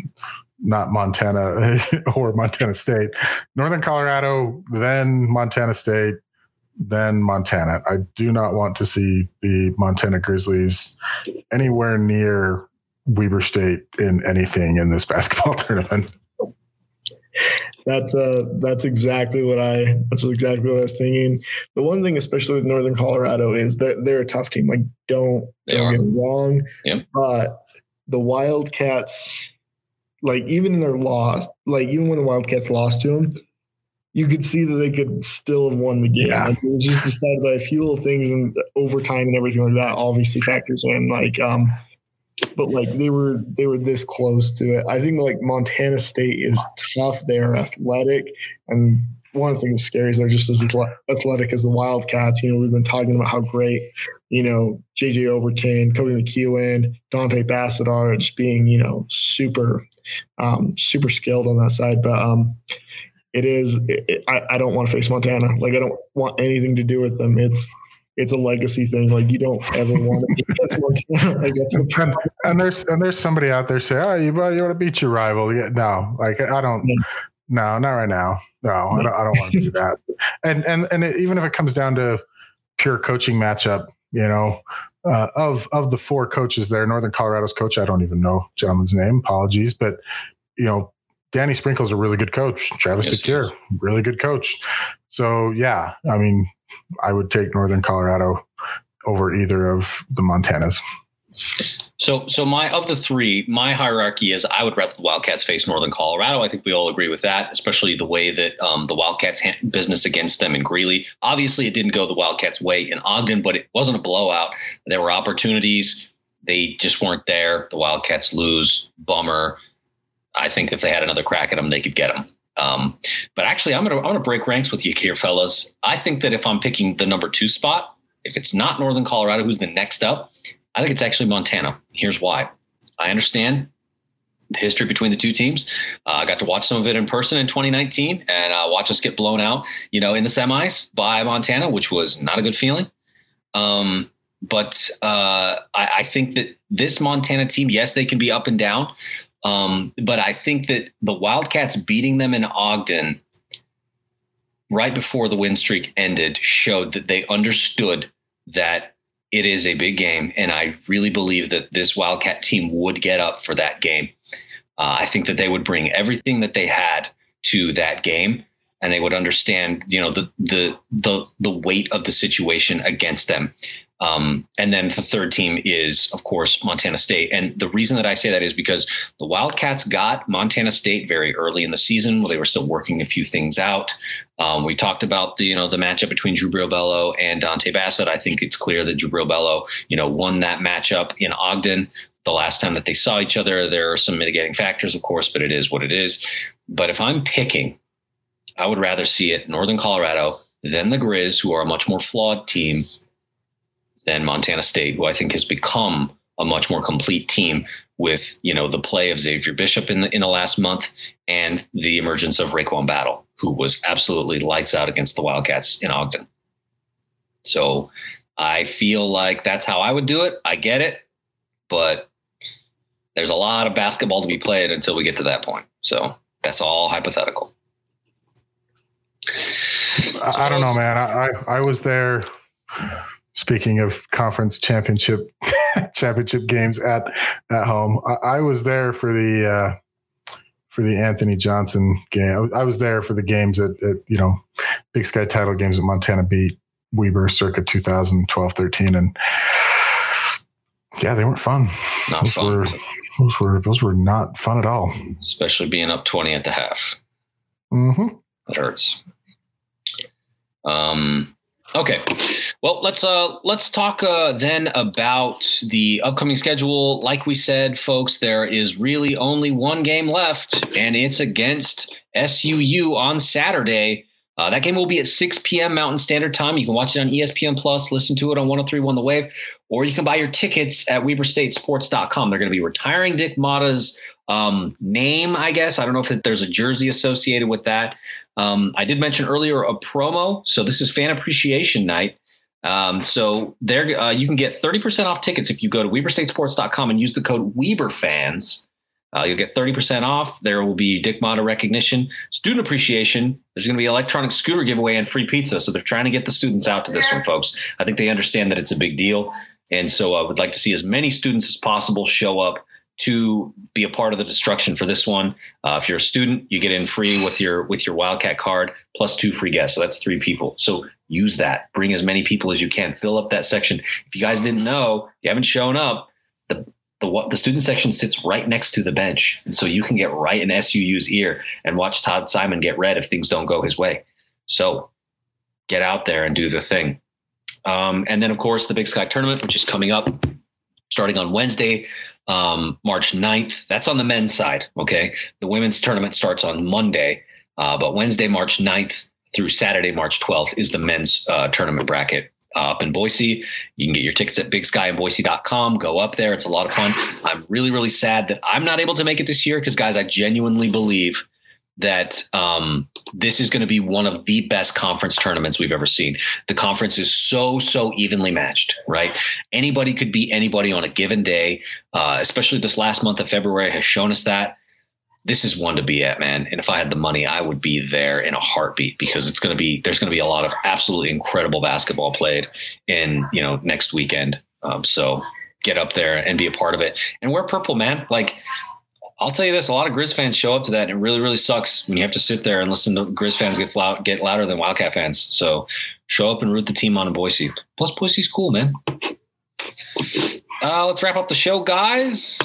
not Montana or Montana State, Northern Colorado, then Montana State, then Montana. I do not want to see the Montana Grizzlies anywhere near Weber State in anything in this basketball tournament. That's uh that's exactly what I that's exactly what I was thinking. The one thing, especially with Northern Colorado, is that they're a tough team. Like don't they don't are. get me wrong. Yep. But the Wildcats like even in their loss, like even when the Wildcats lost to them, you could see that they could still have won the game. Yeah. Like it was just decided by a few little things and overtime and everything like that. Obviously factors in. Like, um, but like they were they were this close to it. I think like Montana State is tough. They're athletic, and one of the things that's scary is they're just as athletic as the Wildcats. You know, we've been talking about how great you know JJ Overton, Koby McEwen, Dontay Bassett are just being you know super um, super skilled on that side. But um, it is, it, it, I, I don't want to face Montana. Like I don't want anything to do with them. It's it's a legacy thing. Like you don't ever want to get Montana. Like that's the and, and, there's and there's somebody out there say, oh, you, you want to beat your rival? Yeah, no, like I don't. Yeah. No, not right now. No, I don't, I don't want to do that. And and and it, even if it comes down to pure coaching matchup, you know, uh, of of the four coaches there, Northern Colorado's coach, I don't even know gentleman's name. Apologies, but you know, Danny Sprinkle's a really good coach. Travis yes, DeCuire, really good coach. So yeah, I mean, I would take Northern Colorado over either of the Montanas. So, so my of the three, my hierarchy is I would rather the Wildcats face Northern Colorado. I think we all agree with that, especially the way that um, the Wildcats had business against them in Greeley. Obviously, it didn't go the Wildcats' way in Ogden, but it wasn't a blowout. There were opportunities; they just weren't there. The Wildcats lose, bummer. I think if they had another crack at them, they could get them. Um, but actually, I'm gonna I'm gonna break ranks with you here, fellas. I think that if I'm picking the number two spot, if it's not Northern Colorado, who's the next up? I think it's actually Montana. Here's why. I understand the history between the two teams. Uh, I got to watch some of it in person in 2019 and uh, watch us get blown out, you know, in the semis by Montana, which was not a good feeling. Um, but uh, I, I, think that this Montana team, yes, they can be up and down. Um, but I think that the Wildcats beating them in Ogden right before the win streak ended showed that they understood that it is a big game, and I really believe that this Wildcat team would get up for that game. Uh, I think that they would bring everything that they had to that game, and they would understand, you know, the the the the weight of the situation against them. Um, and then the third team is, of course, Montana State. And the reason that I say that is because the Wildcats got Montana State very early in the season while they were still working a few things out. Um, we talked about the you know the matchup between Jubrile Belo and Dontay Bassett. I think it's clear that Jubrile Belo you know won that matchup in Ogden the last time that they saw each other. There are some mitigating factors, of course, but it is what it is. But if I'm picking, I would rather see it Northern Colorado than the Grizz, who are a much more flawed team than Montana State, who I think has become a much more complete team with you know the play of Xavier Bishop in the in the last month and the emergence of RaeQuan Battle, who was absolutely lights out against the Wildcats in Ogden. So I feel like that's how I would do it. I get it, but there's a lot of basketball to be played until we get to that point. So that's all hypothetical. I, I don't know, man. I, I, I was there speaking of conference championship championship games at at home, I, I was there for the uh, for the Anthony Johnson game. I, I was there for the games at, at, you know Big Sky title games at Montana beat Weber circa 2012 13 and yeah, they weren't fun. Not those fun. Were, those were those were not fun at all. Especially being up 20 at the half. Mm-hmm. That hurts. Um, okay. Well, let's uh let's talk uh, then about the upcoming schedule. Like we said, folks, there is really only one game left, and it's against SUU on Saturday. Uh, that game will be at 6 p.m. Mountain Standard Time. You can watch it on ESPN Plus, listen to it on 1031 The Wave, or you can buy your tickets at WeberStateSports.com. They're going to be retiring Dick Motta's um, name, I guess. I don't know if there's a jersey associated with that. Um, I did mention earlier a promo. So this is fan appreciation night. Um, so there, uh, you can get 30% off tickets if you go to WeberStateSports.com and use the code WeberFans. Uh, you'll get 30% off. There will be Dick Motta recognition, student appreciation. There's going to be electronic scooter giveaway and free pizza. So they're trying to get the students out to this one, folks. I think they understand that it's a big deal. And so I would like to see as many students as possible show up to be a part of the destruction for this one. Uh, if you're a student, you get in free with your with your Wildcat card plus two free guests. So that's three people. So use that. Bring as many people as you can. Fill up that section. If you guys didn't know, you haven't shown up. The the what the student section sits right next to the bench, and so you can get right in SUU's ear and watch Todd Simon get red if things don't go his way. So get out there and do the thing. Um, and then of course the Big Sky tournament, which is coming up starting on Wednesday, um, March 9th. That's on the men's side. Okay. The women's tournament starts on Monday, uh, but Wednesday, March 9th through Saturday, March 12th is the men's uh, tournament bracket uh, up in Boise. You can get your tickets at bigskyinboise.com. Go up there. It's a lot of fun. I'm really, really sad that I'm not able to make it this year because, guys, I genuinely believe that um, this is going to be one of the best conference tournaments we've ever seen. The conference is so, so evenly matched, right? Anybody could beat anybody on a given day, uh, especially this last month of February has shown us that. This is one to be at, man. And if I had the money, I would be there in a heartbeat because it's going to be, there's going to be a lot of absolutely incredible basketball played in, you know, next weekend. Um, so get up there and be a part of it and wear purple, man. Like, I'll tell you this: a lot of Grizz fans show up to that, and it really, really sucks when you have to sit there and listen to Grizz fans get loud, get louder than Wildcat fans. So show up and root the team on in Boise. Plus, Boise's cool, man. Uh, let's wrap up the show, guys.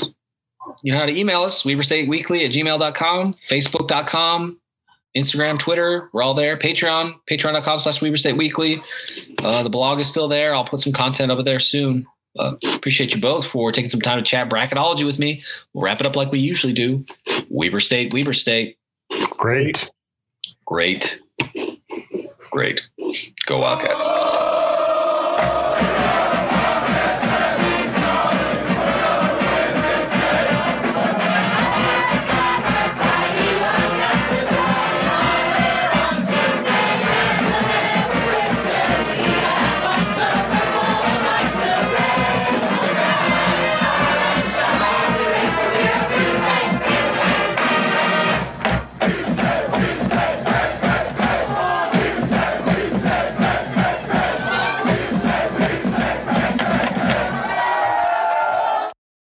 You know how to email us: WeberStateWeekly at gmail.com, Facebook.com, Instagram, Twitter. We're all there. Patreon, patreon.com slash WeberStateWeekly. Uh, the blog is still there. I'll put some content over there soon. Uh, appreciate you both for taking some time to chat bracketology with me. We'll wrap it up like we usually do. Weber State, Weber State. Great. Great. Great. Go Wildcats.